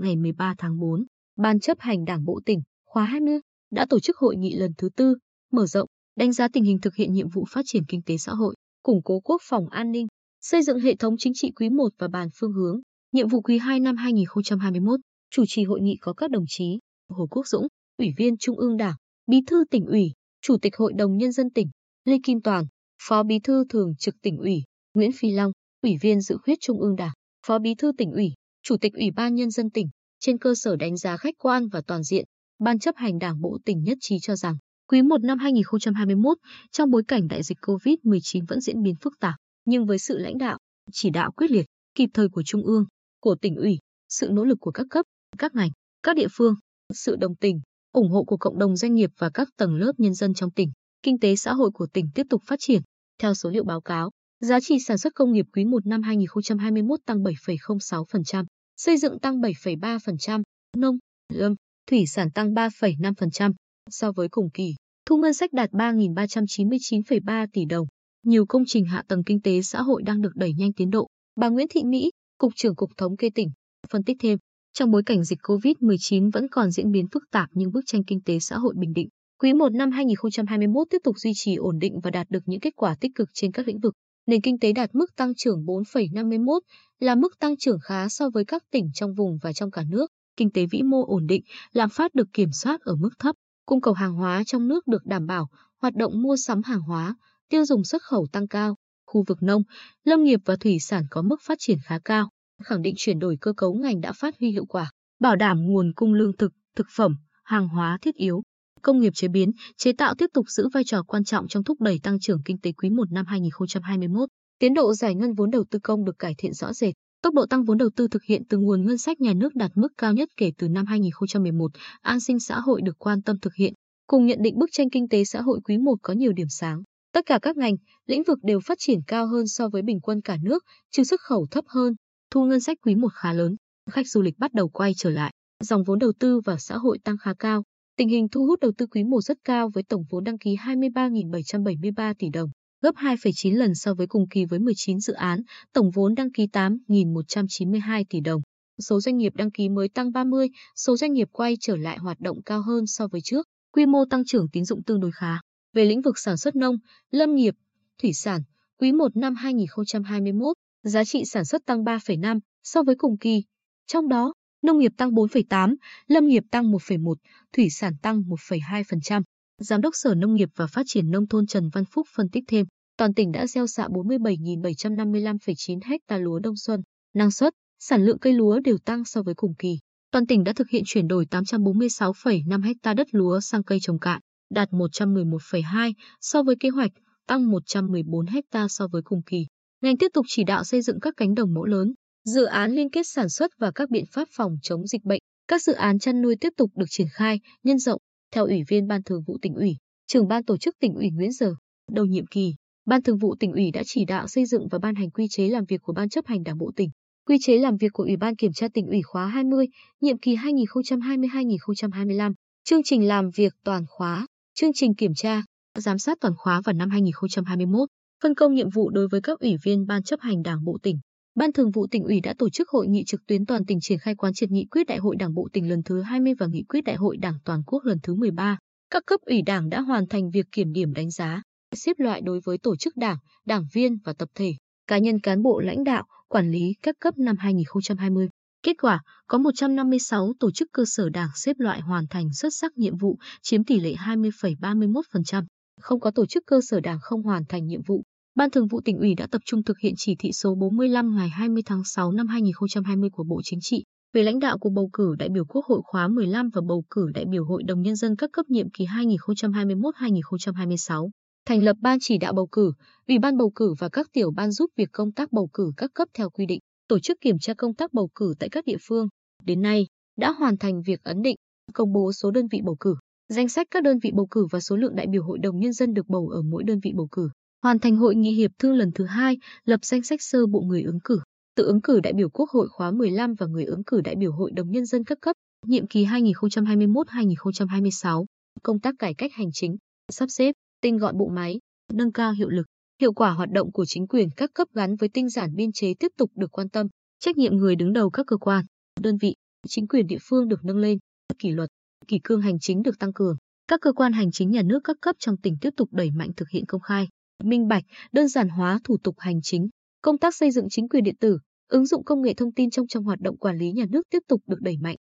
Ngày 13 tháng 4, Ban chấp hành Đảng Bộ tỉnh khóa 20 đã tổ chức hội nghị lần thứ tư, mở rộng, đánh giá tình hình thực hiện nhiệm vụ phát triển kinh tế xã hội, củng cố quốc phòng an ninh, xây dựng hệ thống chính trị quý 1 và bàn phương hướng, nhiệm vụ quý 2 năm 2021. Chủ trì hội nghị có các đồng chí Hồ Quốc Dũng, Ủy viên Trung ương Đảng, Bí thư tỉnh ủy, Chủ tịch Hội đồng Nhân dân tỉnh, Lê Kim Toàn, Phó Bí thư Thường trực tỉnh ủy, Nguyễn Phi Long, Ủy viên Dự khuyết Trung ương Đảng, Phó Bí thư tỉnh ủy, Chủ tịch Ủy ban Nhân dân tỉnh, trên cơ sở đánh giá khách quan và toàn diện, Ban chấp hành Đảng Bộ tỉnh nhất trí cho rằng, quý 1 năm 2021, trong bối cảnh đại dịch COVID-19 vẫn diễn biến phức tạp, nhưng với sự lãnh đạo, chỉ đạo quyết liệt, kịp thời của Trung ương, của tỉnh ủy, sự nỗ lực của các cấp, các ngành, các địa phương, sự đồng tình, ủng hộ của cộng đồng doanh nghiệp và các tầng lớp nhân dân trong tỉnh, kinh tế xã hội của tỉnh tiếp tục phát triển. Theo số liệu báo cáo, giá trị sản xuất công nghiệp quý 1 năm 2021 tăng 7,06%, xây dựng tăng 7,3%, nông, lâm, thủy sản tăng 3,5% so với cùng kỳ. Thu ngân sách đạt 3.399,3 tỷ đồng. Nhiều công trình hạ tầng kinh tế xã hội đang được đẩy nhanh tiến độ. Bà Nguyễn Thị Mỹ, Cục trưởng Cục Thống kê tỉnh, phân tích thêm, trong bối cảnh dịch COVID-19 vẫn còn diễn biến phức tạp nhưng bức tranh kinh tế xã hội bình định. Quý 1 năm 2021 tiếp tục duy trì ổn định và đạt được những kết quả tích cực trên các lĩnh vực. Nền kinh tế đạt mức tăng trưởng 4,51 là mức tăng trưởng khá so với các tỉnh trong vùng và trong cả nước. Kinh tế vĩ mô ổn định, lạm phát được kiểm soát ở mức thấp, cung cầu hàng hóa trong nước được đảm bảo, hoạt động mua sắm hàng hóa, tiêu dùng xuất khẩu tăng cao. Khu vực nông, lâm nghiệp và thủy sản có mức phát triển khá cao khẳng định chuyển đổi cơ cấu ngành đã phát huy hiệu quả, bảo đảm nguồn cung lương thực, thực phẩm, hàng hóa thiết yếu. Công nghiệp chế biến, chế tạo tiếp tục giữ vai trò quan trọng trong thúc đẩy tăng trưởng kinh tế quý 1 năm 2021. Tiến độ giải ngân vốn đầu tư công được cải thiện rõ rệt. Tốc độ tăng vốn đầu tư thực hiện từ nguồn ngân sách nhà nước đạt mức cao nhất kể từ năm 2011, an sinh xã hội được quan tâm thực hiện. Cùng nhận định bức tranh kinh tế xã hội quý 1 có nhiều điểm sáng. Tất cả các ngành, lĩnh vực đều phát triển cao hơn so với bình quân cả nước, trừ xuất khẩu thấp hơn, Thu ngân sách quý 1 khá lớn, khách du lịch bắt đầu quay trở lại, dòng vốn đầu tư vào xã hội tăng khá cao. Tình hình thu hút đầu tư quý 1 rất cao với tổng vốn đăng ký 23.773 tỷ đồng, gấp 2,9 lần so với cùng kỳ với 19 dự án, tổng vốn đăng ký 8.192 tỷ đồng. Số doanh nghiệp đăng ký mới tăng 30, số doanh nghiệp quay trở lại hoạt động cao hơn so với trước, quy mô tăng trưởng tín dụng tương đối khá. Về lĩnh vực sản xuất nông, lâm nghiệp, thủy sản, quý 1 năm 2021, giá trị sản xuất tăng 3,5 so với cùng kỳ. Trong đó, nông nghiệp tăng 4,8, lâm nghiệp tăng 1,1, thủy sản tăng 1,2%. Giám đốc Sở Nông nghiệp và Phát triển Nông thôn Trần Văn Phúc phân tích thêm, toàn tỉnh đã gieo xạ 47.755,9 ha lúa đông xuân. Năng suất, sản lượng cây lúa đều tăng so với cùng kỳ. Toàn tỉnh đã thực hiện chuyển đổi 846,5 ha đất lúa sang cây trồng cạn, đạt 111,2 so với kế hoạch, tăng 114 ha so với cùng kỳ. Ngành tiếp tục chỉ đạo xây dựng các cánh đồng mẫu lớn, dự án liên kết sản xuất và các biện pháp phòng chống dịch bệnh. Các dự án chăn nuôi tiếp tục được triển khai, nhân rộng. Theo Ủy viên Ban Thường vụ tỉnh ủy, trưởng ban tổ chức tỉnh ủy Nguyễn Giờ, đầu nhiệm kỳ, Ban Thường vụ tỉnh ủy đã chỉ đạo xây dựng và ban hành quy chế làm việc của Ban chấp hành Đảng bộ tỉnh, quy chế làm việc của Ủy ban kiểm tra tỉnh ủy khóa 20, nhiệm kỳ 2020-2025, chương trình làm việc toàn khóa, chương trình kiểm tra, giám sát toàn khóa vào năm 2021. Phân công nhiệm vụ đối với các ủy viên ban chấp hành Đảng bộ tỉnh. Ban Thường vụ tỉnh ủy đã tổ chức hội nghị trực tuyến toàn tỉnh triển khai quán triệt nghị quyết Đại hội Đảng bộ tỉnh lần thứ 20 và nghị quyết Đại hội Đảng toàn quốc lần thứ 13. Các cấp ủy Đảng đã hoàn thành việc kiểm điểm đánh giá, xếp loại đối với tổ chức Đảng, đảng viên và tập thể, cá nhân cán bộ lãnh đạo, quản lý các cấp năm 2020. Kết quả, có 156 tổ chức cơ sở Đảng xếp loại hoàn thành xuất sắc nhiệm vụ, chiếm tỷ lệ 20,31%. Không có tổ chức cơ sở Đảng không hoàn thành nhiệm vụ. Ban Thường vụ tỉnh ủy đã tập trung thực hiện chỉ thị số 45 ngày 20 tháng 6 năm 2020 của Bộ Chính trị về lãnh đạo của bầu cử đại biểu Quốc hội khóa 15 và bầu cử đại biểu Hội đồng Nhân dân các cấp nhiệm kỳ 2021-2026. Thành lập Ban chỉ đạo bầu cử, Ủy ban bầu cử và các tiểu ban giúp việc công tác bầu cử các cấp theo quy định, tổ chức kiểm tra công tác bầu cử tại các địa phương. Đến nay, đã hoàn thành việc ấn định, công bố số đơn vị bầu cử, danh sách các đơn vị bầu cử và số lượng đại biểu Hội đồng Nhân dân được bầu ở mỗi đơn vị bầu cử hoàn thành hội nghị hiệp thương lần thứ hai, lập danh sách sơ bộ người ứng cử, tự ứng cử đại biểu Quốc hội khóa 15 và người ứng cử đại biểu Hội đồng Nhân dân các cấp, nhiệm kỳ 2021-2026, công tác cải cách hành chính, sắp xếp, tinh gọn bộ máy, nâng cao hiệu lực, hiệu quả hoạt động của chính quyền các cấp gắn với tinh giản biên chế tiếp tục được quan tâm, trách nhiệm người đứng đầu các cơ quan, đơn vị, chính quyền địa phương được nâng lên, kỷ luật, kỷ cương hành chính được tăng cường. Các cơ quan hành chính nhà nước các cấp trong tỉnh tiếp tục đẩy mạnh thực hiện công khai, minh bạch, đơn giản hóa thủ tục hành chính. Công tác xây dựng chính quyền điện tử, ứng dụng công nghệ thông tin trong trong hoạt động quản lý nhà nước tiếp tục được đẩy mạnh.